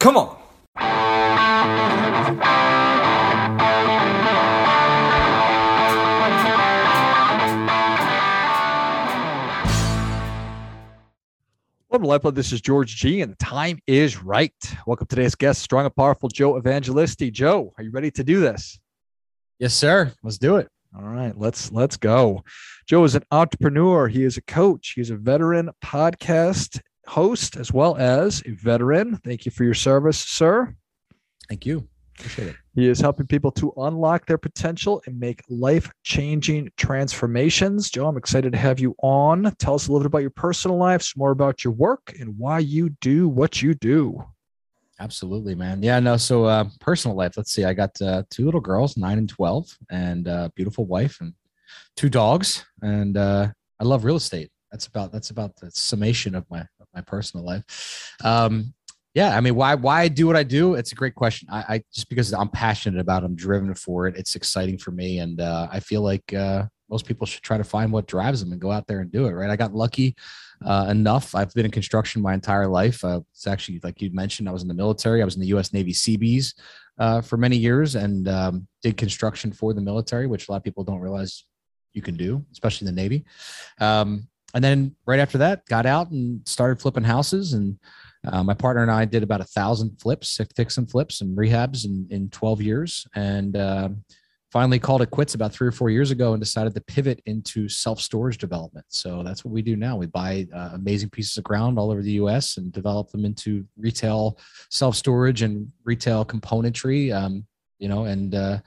Come on. Welcome to Lifeblood. This is George G, and the time is right. Welcome to today's guest, strong and powerful Joe Evangelisti. Joe, are you ready to do this? Yes, sir. Let's do it. All right, let's let's go. Joe is an entrepreneur. He is a coach. He's a veteran podcast host as well as a veteran. Thank you for your service, sir. Thank you. Appreciate it. He is helping people to unlock their potential and make life changing transformations. Joe, I'm excited to have you on. Tell us a little bit about your personal life, some more about your work, and why you do what you do. Absolutely, man. Yeah, no. So, uh, personal life. Let's see. I got uh, two little girls, nine and twelve, and a uh, beautiful wife, and two dogs. And uh, I love real estate. That's about that's about the summation of my my personal life. Um, yeah, I mean, why why I do what I do? It's a great question. I, I just because I'm passionate about, it, I'm driven for it. It's exciting for me, and uh, I feel like uh, most people should try to find what drives them and go out there and do it. Right? I got lucky uh, enough. I've been in construction my entire life. Uh, it's actually like you mentioned, I was in the military. I was in the U.S. Navy Seabees uh, for many years and um, did construction for the military, which a lot of people don't realize you can do, especially in the Navy. Um, and then right after that, got out and started flipping houses and uh, my partner and I did about a thousand flips, fix and flips and rehabs in, in 12 years. And uh, finally called it quits about three or four years ago and decided to pivot into self storage development. So that's what we do now. We buy uh, amazing pieces of ground all over the US and develop them into retail self storage and retail componentry. Um, you know, and uh,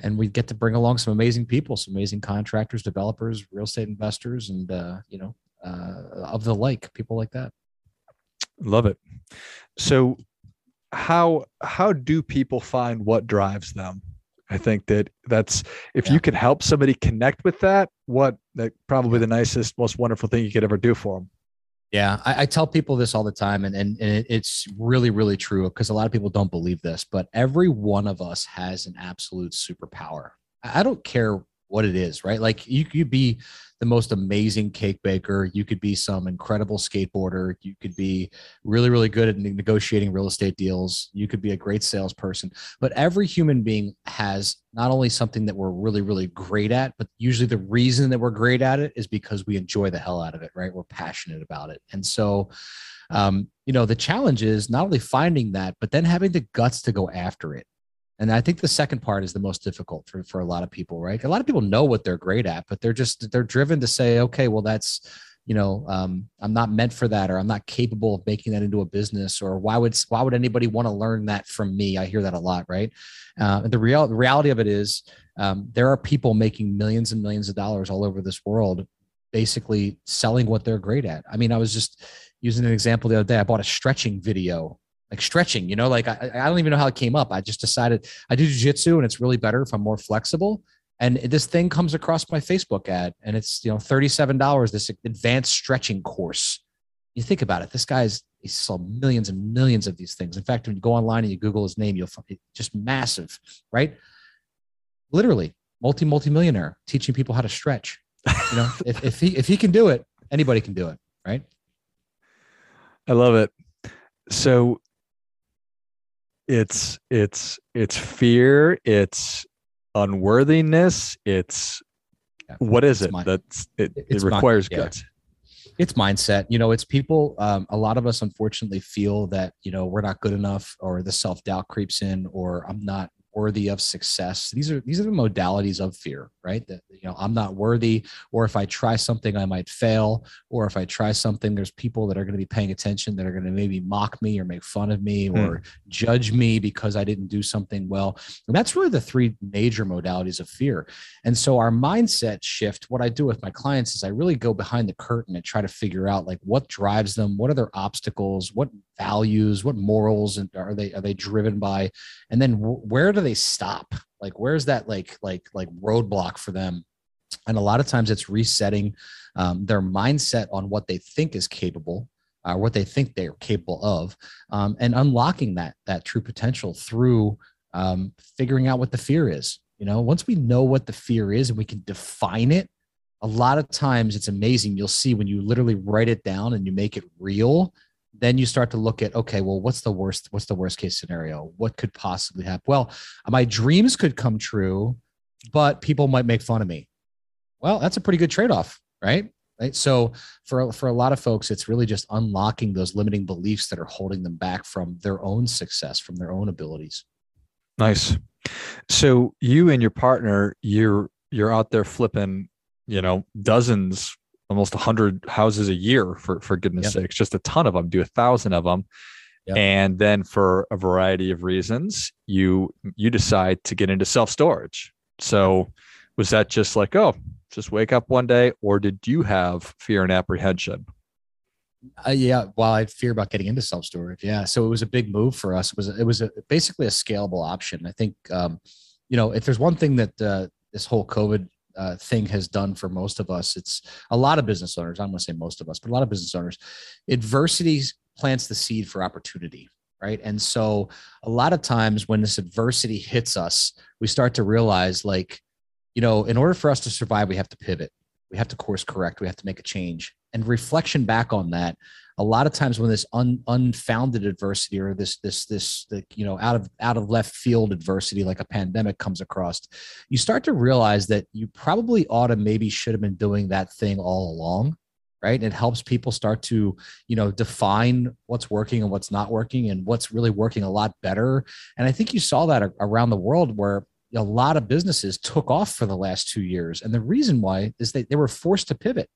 and we get to bring along some amazing people, some amazing contractors, developers, real estate investors, and uh, you know, uh, of the like, people like that. Love it. So how how do people find what drives them? I think that that's if yeah. you can help somebody connect with that, what that probably the nicest, most wonderful thing you could ever do for them. Yeah, I, I tell people this all the time, and and, and it's really really true because a lot of people don't believe this, but every one of us has an absolute superpower. I don't care what it is, right? Like you could be the most amazing cake baker. You could be some incredible skateboarder. You could be really, really good at negotiating real estate deals. You could be a great salesperson. But every human being has not only something that we're really, really great at, but usually the reason that we're great at it is because we enjoy the hell out of it, right? We're passionate about it. And so, um, you know, the challenge is not only finding that, but then having the guts to go after it. And I think the second part is the most difficult for, for a lot of people, right? A lot of people know what they're great at, but they're just, they're driven to say, okay, well, that's, you know, um, I'm not meant for that, or I'm not capable of making that into a business, or why would, why would anybody want to learn that from me? I hear that a lot, right? Uh, the real, the reality of it is um, there are people making millions and millions of dollars all over this world, basically selling what they're great at. I mean, I was just using an example the other day. I bought a stretching video like stretching, you know, like I, I don't even know how it came up. I just decided I do jujitsu and it's really better if I'm more flexible. And this thing comes across my Facebook ad and it's, you know, $37, this advanced stretching course. You think about it, this guy's, he sold millions and millions of these things. In fact, when you go online and you Google his name, you'll find it just massive, right? Literally multi, multi-millionaire teaching people how to stretch. You know, if, if he, if he can do it, anybody can do it. Right. I love it. So it's it's it's fear it's unworthiness it's yeah. what is it's it that's it, it requires mind, guts yeah. it's mindset you know it's people um, a lot of us unfortunately feel that you know we're not good enough or the self-doubt creeps in or i'm not worthy of success. These are these are the modalities of fear right? That you know i'm not worthy or if i try something i might fail or if i try something there's people that are going to be paying attention that are going to maybe mock me or make fun of me mm. or judge me because i didn't do something well. And that's really the three major modalities of fear. And so our mindset shift what i do with my clients is i really go behind the curtain and try to figure out like what drives them what are their obstacles what values what morals and are they are they driven by? And then where do they stop? Like where's that like like like roadblock for them? And a lot of times it's resetting um, their mindset on what they think is capable uh, what they think they're capable of um, and unlocking that that true potential through um, figuring out what the fear is. You know once we know what the fear is and we can define it a lot of times it's amazing. You'll see when you literally write it down and you make it real then you start to look at okay well what's the worst what's the worst case scenario? What could possibly happen well my dreams could come true but people might make fun of me. Well that's a pretty good trade-off right? Right? So for for a lot of folks it's really just unlocking those limiting beliefs that are holding them back from their own success from their own abilities. Nice. So you and your partner you're you're out there flipping you know dozens almost 100 houses a year for for goodness yep. sakes just a ton of them do a thousand of them yep. and then for a variety of reasons you you decide to get into self storage so was that just like oh just wake up one day or did you have fear and apprehension? Uh, yeah well i fear about getting into self storage yeah. So it was a big move for us. It was it was a, basically a scalable option. I think um, you know if there's one thing that uh, this whole covid uh, thing has done for most of us. It's a lot of business owners. I'm going to say most of us, but a lot of business owners. Adversity plants the seed for opportunity, right? And so a lot of times when this adversity hits us, we start to realize, like, you know, in order for us to survive, we have to pivot. We have to course correct. We have to make a change. And reflection back on that, a lot of times when this un, unfounded adversity or this this this the, you know out of out of left field adversity like a pandemic comes across you start to realize that you probably ought to maybe should have been doing that thing all along right? And it helps people start to you know define what's working and what's not working and what's really working a lot better. And i think you saw that around the world where a lot of businesses took off for the last two years. And the reason why is that they were forced to pivot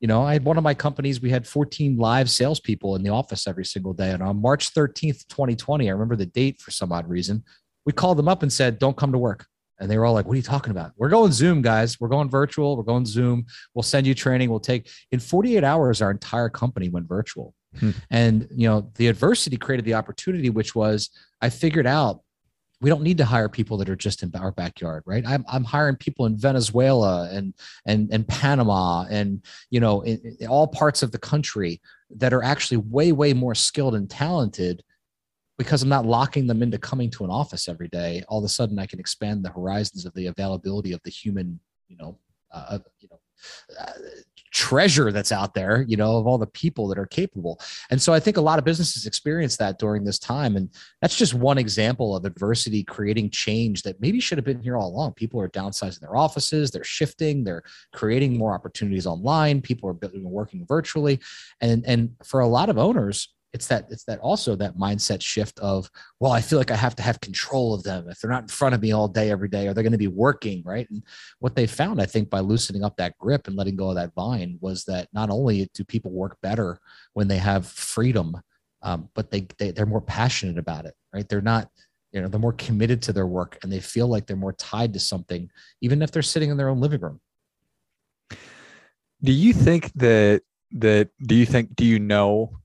you know, I had one of my companies, we had 14 live salespeople in the office every single day. And on March 13th, 2020, I remember the date for some odd reason, we called them up and said, don't come to work. And they were all like, what are you talking about? We're going Zoom, guys. We're going virtual. We're going Zoom. We'll send you training. We'll take in 48 hours, our entire company went virtual. Hmm. And, you know, the adversity created the opportunity, which was I figured out we don't need to hire people that are just in our backyard right? I'm, I'm hiring people in venezuela and and and panama and you know in, in all parts of the country that are actually way way more skilled and talented because i'm not locking them into coming to an office every day. All of a sudden i can expand the horizons of the availability of the human you know uh, you know uh, treasure that's out there, you know, of all the people that are capable. And so I think a lot of businesses experience that during this time. And that's just one example of adversity creating change that maybe should have been here all along. People are downsizing their offices, they're shifting, they're creating more opportunities online, people are working virtually. And, and for a lot of owners, it's that it's that also that mindset shift of well i feel like i have to have control of them. If they're not in front of me all day every day are they going to be working right? And what they found i think by loosening up that grip and letting go of that vine was that not only do people work better when they have freedom um, but they, they they're more passionate about it right? They're not you know they're more committed to their work and they feel like they're more tied to something even if they're sitting in their own living room. Do you think that that do you think do you know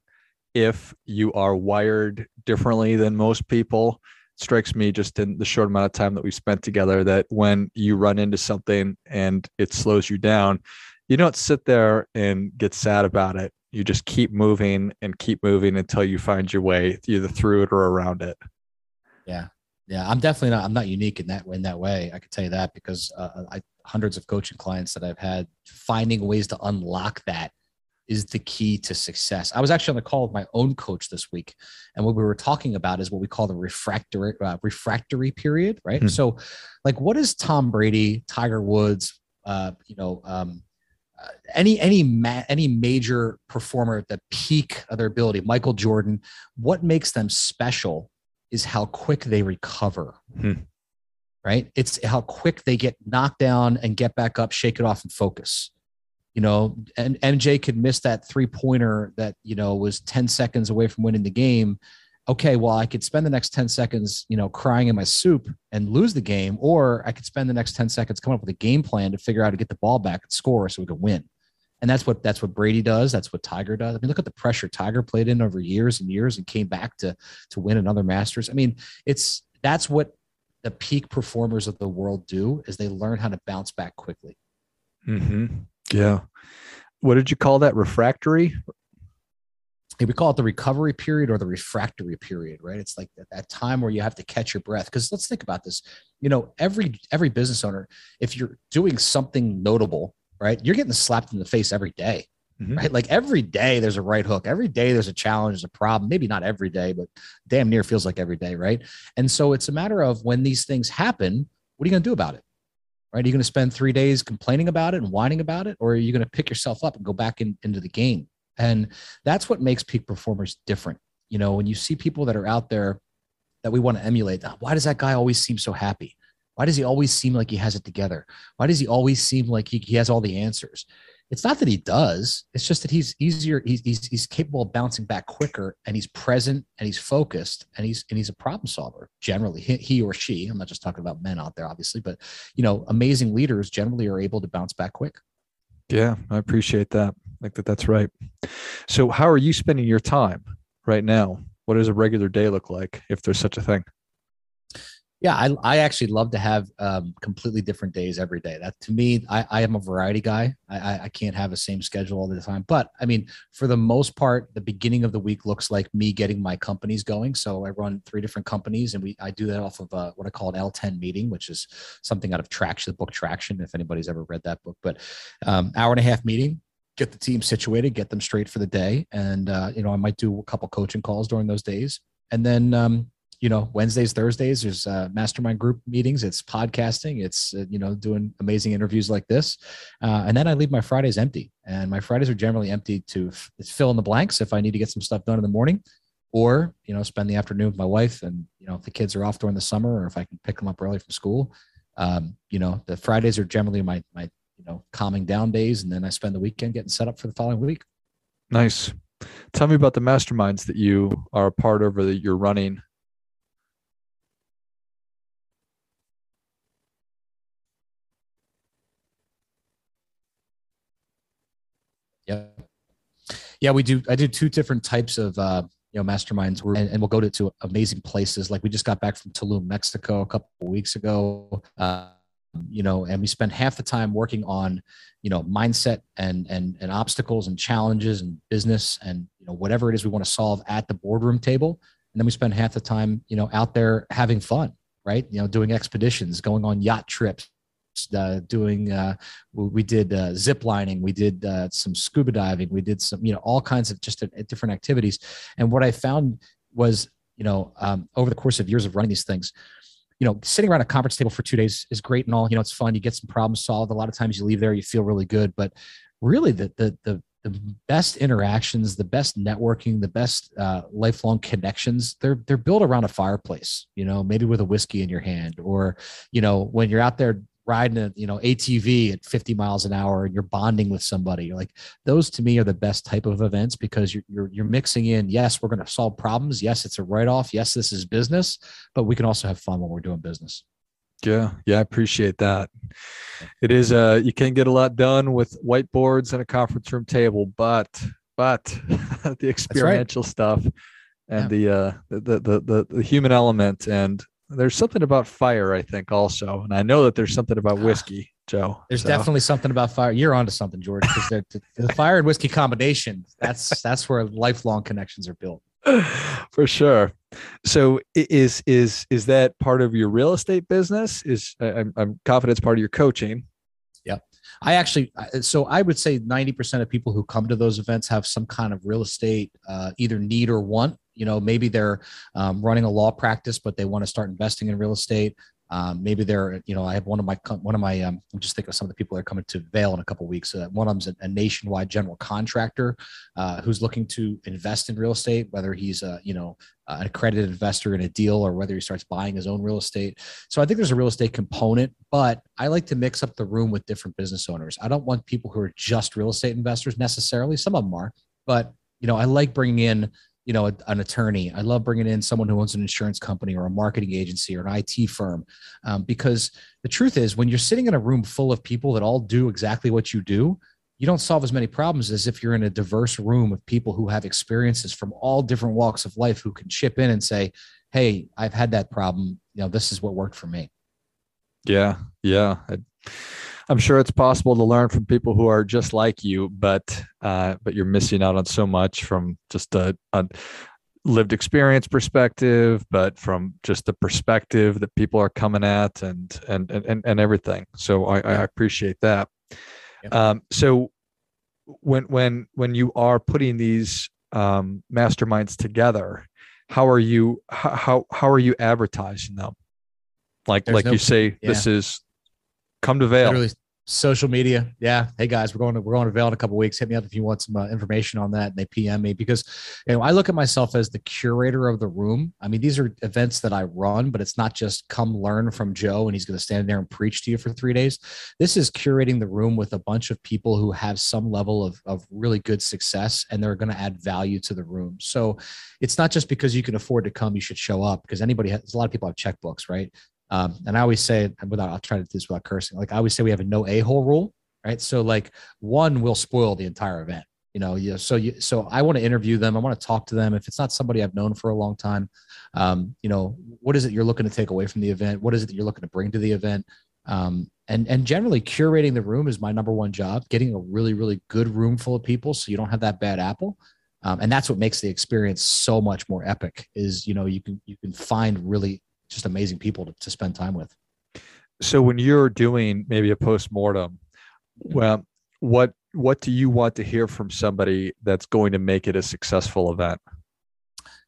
if you are wired differently than most people strikes me just in the short amount of time that we've spent together that when you run into something and it slows you down you don't sit there and get sad about it. You just keep moving and keep moving until you find your way either through it or around it. Yeah. Yeah i'm definitely not i'm not unique in that in that way i can tell you that because uh, i hundreds of coaching clients that i've had finding ways to unlock that is the key to success. I was actually on the call with my own coach this week, and what we were talking about is what we call the refractory uh, refractory period, right? Hmm. So, like, what is Tom Brady, Tiger Woods, uh, you know, um, uh, any any ma- any major performer at the peak of their ability, Michael Jordan, what makes them special is how quick they recover. Hmm. Right? It's how quick they get knocked down and get back up, shake it off, and focus you know, and MJ could miss that three pointer that, you know, was 10 seconds away from winning the game. Okay, well, I could spend the next 10 seconds, you know, crying in my soup and lose the game, or I could spend the next 10 seconds coming up with a game plan to figure out how to get the ball back and score so we could win. And that's what that's what Brady does. That's what Tiger does. I mean, look at the pressure Tiger played in over years and years and came back to to win another Masters. I mean, it's that's what the peak performers of the world do is they learn how to bounce back quickly. Mm-hmm. Yeah. What did you call that? Refractory? we call it the recovery period or the refractory period, right? It's like that, time where you have to catch your breath. Because let's think about this. You know, every every business owner, if you're doing something notable, right, you're getting slapped in the face every day. mm-hmm. right? Like every day there's a right hook. Every day there's a challenge, there's a problem. Maybe not every day, but damn near feels like every day, right? And so it's a matter of when these things happen, what are you going to do about it? Right? Are you going to spend three days complaining about it and whining about it? Or are you going to pick yourself up and go back in, into the game? And that's what makes peak performers different. You know, when you see people that are out there that we want to emulate, ah, why does that guy always seem so happy? Why does he always seem like he has it together? Why does he always seem like he, he has all the answers? It's not that he does. It's just that he's easier. He's, he's, he's capable of bouncing back quicker and he's present and he's focused and he's, and he's a problem solver generally he, he or she, I'm not just talking about men out there, obviously, but you know, amazing leaders generally are able to bounce back quick. Yeah, I appreciate that. I think that that's right. So how are you spending your time right now? What does a regular day look like if there's such a thing? Yeah, I, I actually love to have um, completely different days every day. That to me, I, I am a variety guy. I, I can't have the same schedule all the time. But I mean, for the most part, the beginning of the week looks like me getting my companies going. So I run three different companies, and we I do that off of uh, what I call an L10 meeting, which is something out of Traction, the book Traction. If anybody's ever read that book, but um, hour and a half meeting, get the team situated, get them straight for the day, and uh, you know I might do a couple coaching calls during those days, and then um, you know wednesdays thursdays there's uh, mastermind group meetings it's podcasting it's uh, you know doing amazing interviews like this. Uh, and then i leave my fridays empty and my fridays are generally empty to f- fill in the blanks if i need to get some stuff done in the morning or you know spend the afternoon with my wife and you know if the kids are off during the summer or if i can pick them up early from school. Um, you know the fridays are generally my my you know calming down days and then i spend the weekend getting set up for the following week. Nice. Tell me about the masterminds that you are a part of or that you're running Yeah. Yeah, we do. I do two different types of uh, you know masterminds, and, and we'll go to, to amazing places. Like we just got back from Tulum, Mexico, a couple of weeks ago. Uh, you know, and we spend half the time working on you know mindset and and and obstacles and challenges and business and you know whatever it is we want to solve at the boardroom table, and then we spend half the time you know out there having fun, right? You know, doing expeditions, going on yacht trips, uh, doing uh, we did uh, zip lining we did uh, some scuba diving we did some you know all kinds of just uh, different activities and what i found was you know um, over the course of years of running these things you know sitting around a conference table for two days is great and all you know it's fun you get some problems solved a lot of times you leave there you feel really good but really the the the the best interactions, the best networking, the best uh, lifelong connections, they're they're built around a fireplace. You know, maybe with a whiskey in your hand, or you know, when you're out there riding a you know ATV at 50 miles an hour and you're bonding with somebody. Like those to me are the best type of events because you're you're, you're mixing in. Yes, we're going to solve problems. Yes, it's a write off. Yes, this is business, but we can also have fun when we're doing business. Yeah, yeah, I appreciate that. It is uh you can get a lot done with whiteboards and a conference room table, but but the experiential right. stuff and yeah. the uh the, the the the human element and there's something about fire, I think, also, and I know that there's something about ah. whiskey, Joe. There's so. definitely something about fire. You're onto something, George. Because the fire and whiskey combination that's that's where lifelong connections are built. For sure. So is is is that part of your real estate business? Is I'm, I'm confident it's part of your coaching. Yeah. I actually, so I would say 90% of people who come to those events have some kind of real estate, uh, either need or want you know maybe they're um, running a law practice but they want to start investing in real estate. Um, maybe they're you know i have one of my one of my um, i'm just thinking of some of the people that are coming to Vail in a couple weeks. Uh, one of them's a, a nationwide general contractor uh, who's looking to invest in real estate whether he's a you know an accredited investor in a deal or whether he starts buying his own real estate. So i think there's a real estate component but i like to mix up the room with different business owners. I don't want people who are just real estate investors necessarily. Some of them are but you know i like bringing in you know, a, an attorney. I love bringing in someone who owns an insurance company or a marketing agency or an IT firm, um, because the truth is, when you're sitting in a room full of people that all do exactly what you do, you don't solve as many problems as if you're in a diverse room of people who have experiences from all different walks of life who can chip in and say, "Hey, I've had that problem. You know, this is what worked for me." Yeah, yeah. I- I'm sure it's possible to learn from people who are just like you, but uh, but you're missing out on so much from just a, a lived experience perspective, but from just the perspective that people are coming at and and and and everything. So I, I appreciate that. Yep. Um, so when when when you are putting these um, masterminds together, how are you how how are you advertising them? Like There's like no, you say, yeah. this is come to Vail. Literally social media. Yeah. Hey guys we're going to we're going to vail in a couple weeks. Hit me up if you want some uh, information on that. And they pm me because you know i look at myself as the curator of the room. I mean these are events that i run but it's not just come learn from joe and he's going to stand there and preach to you for three days. This is curating the room with a bunch of people who have some level of, of really good success and they're going to add value to the room. So it's not just because you can afford to come you should show up because anybody has a lot of people have checkbooks right um, and I always say, without, I'll try to do this without cursing. Like I always say, we have a no a hole rule, right? So like one will spoil the entire event. You know, you, so you, so I want to interview them. I want to talk to them. If it's not somebody I've known for a long time, um, you know, what is it you're looking to take away from the event? What is it that you're looking to bring to the event? Um, and and generally curating the room is my number one job. Getting a really really good room full of people, so you don't have that bad apple. Um, and that's what makes the experience so much more epic. Is you know you can you can find really just amazing people to, to spend time with. So when you're doing maybe a post-mortem, well, what what do you want to hear from somebody that's going to make it a successful event?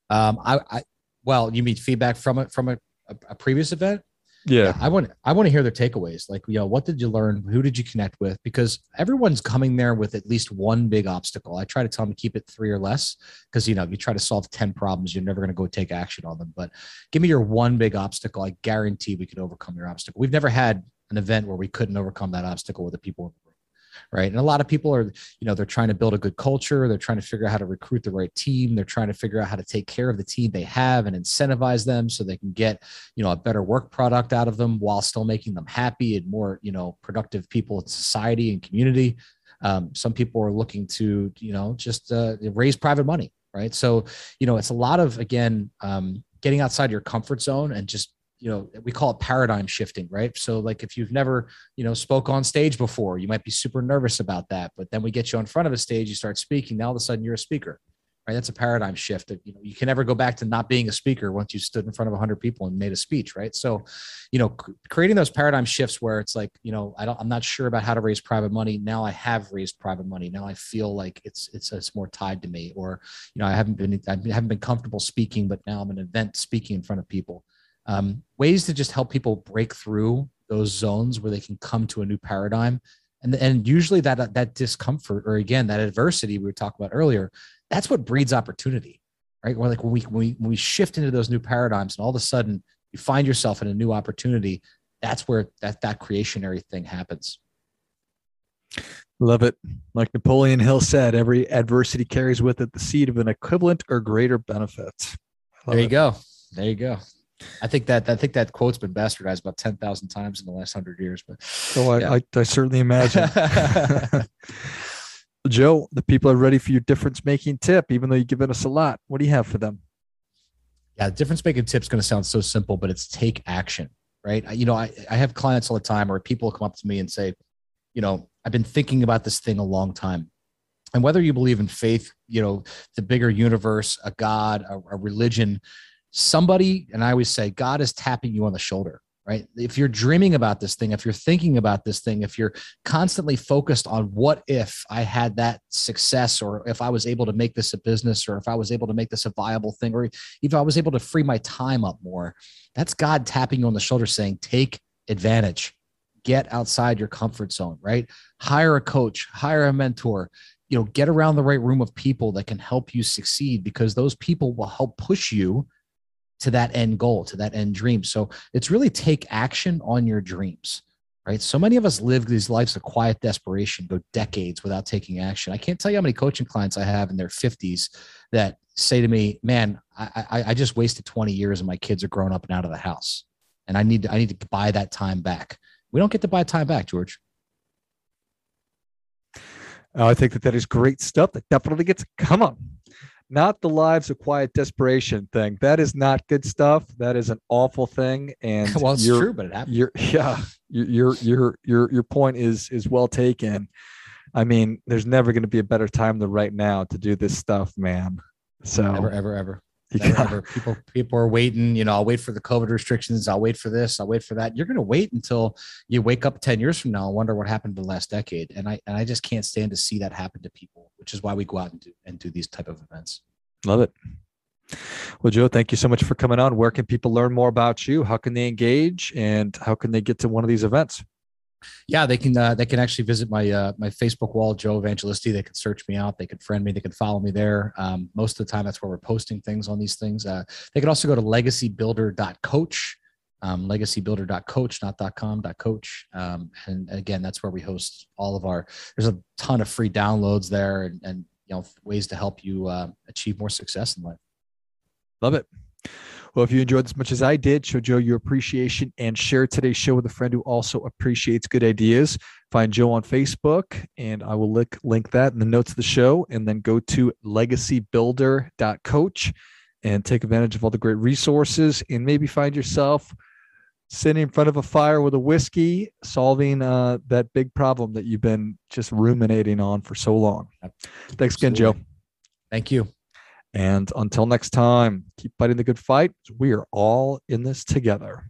Um, I, I well, you mean feedback from it from a, a, a previous event? Yeah. i want i want to hear their takeaways. Like you know what did you learn? Who did you connect with? Because everyone's coming there with at least one big obstacle. I try to tell them to keep it three or less because you know you try to solve 10 problems you're never going to go take action on them. But give me your one big obstacle. I guarantee we can overcome your obstacle. We've never had an event where we couldn't overcome that obstacle with the people right? And a lot of people are you know they're trying to build a good culture. They're trying to figure out how to recruit the right team. They're trying to figure out how to take care of the team they have and incentivize them so they can get you know a better work product out of them while still making them happy and more you know productive people in society and community. Um, some people are looking to you know just uh, raise private money right? So you know it's a lot of again um, getting outside your comfort zone and just you know we call it paradigm shifting right? So like if you've never you know spoke on stage before you might be super nervous about that but then we get you in front of a stage you start speaking now all of a sudden you're a speaker right? That's a paradigm shift that you know you can never go back to not being a speaker once you stood in front of 100 people and made a speech right? So you know creating those paradigm shifts where it's like you know i don't i'm not sure about how to raise private money now i have raised private money now i feel like it's it's it's more tied to me or you know i haven't been i haven't been comfortable speaking but now i'm an event speaking in front of people um, ways to just help people break through those zones where they can come to a new paradigm. And and usually that that discomfort or again that adversity we were talking about earlier that's what breeds opportunity right? Where like when we, when we when we shift into those new paradigms and all of a sudden you find yourself in a new opportunity that's where that that creationary thing happens. Love it. Like napoleon hill said every adversity carries with it the seed of an equivalent or greater benefit. There you it. go. There you go I think that I think that quote's been bastardized about ten thousand times in the last hundred years. But so I, yeah. I, I certainly imagine. Joe, the people are ready for your difference making tip, even though you've given us a lot. What do you have for them? Yeah, the difference making tip is going to sound so simple, but it's take action, right? You know, I, I have clients all the time or people come up to me and say, you know, I've been thinking about this thing a long time. And whether you believe in faith, you know, the bigger universe, a God, a, a religion, somebody, and I always say, God is tapping you on the shoulder, right? If you're dreaming about this thing, if you're thinking about this thing, if you're constantly focused on what if I had that success, or if I was able to make this a business, or if I was able to make this a viable thing, or if I was able to free my time up more, that's God tapping you on the shoulder saying, take advantage. Get outside your comfort zone, right? Hire a coach, hire a mentor, you know, get around the right room of people that can help you succeed because those people will help push you to that end goal, to that end dream. So it's really take action on your dreams, right? So many of us live these lives of quiet desperation, go decades without taking action. I can't tell you how many coaching clients I have in their 50s that say to me, man, I, I, I just wasted 20 years and my kids are grown up and out of the house. And I need to, I need to buy that time back. We don't get to buy time back, George. I think that that is great stuff. That definitely gets come on not the lives of quiet desperation thing. That is not good stuff. That is an awful thing. And well, it's true, but it happened. Your yeah, your your your your point is is well taken. I mean, there's never going to be a better time than right now to do this stuff, man. So ever, ever, ever. Never, people people are waiting. You know, I'll wait for the COVID restrictions. I'll wait for this. I'll wait for that. You're going to wait until you wake up ten years from now and wonder what happened in the last decade. And I and I just can't stand to see that happen to people, which is why we go out and do and do these type of events. Love it. Well, Joe, thank you so much for coming on. Where can people learn more about you? How can they engage, and how can they get to one of these events? yeah, they can uh, they can actually visit my uh, my Facebook wall, Joe Evangelisti. They can search me out. They can friend me. They can follow me there. Um, most of the time, that's where we're posting things on these things. Uh, they can also go to legacybuilder.coach, um, legacybuilder.coach, not .coach. Um, and again, that's where we host all of our. There's a ton of free downloads there, and, and you know ways to help you uh, achieve more success in life. Love it. Well, if you enjoyed as much as I did, show Joe your appreciation and share today's show with a friend who also appreciates good ideas. Find Joe on Facebook, and I will link, link that in the notes of the show. And then go to legacybuilder.coach and take advantage of all the great resources and maybe find yourself sitting in front of a fire with a whiskey, solving uh, that big problem that you've been just ruminating on for so long. Thanks again, Joe. Thank you. And until next time, keep fighting the good fight. We are all in this together.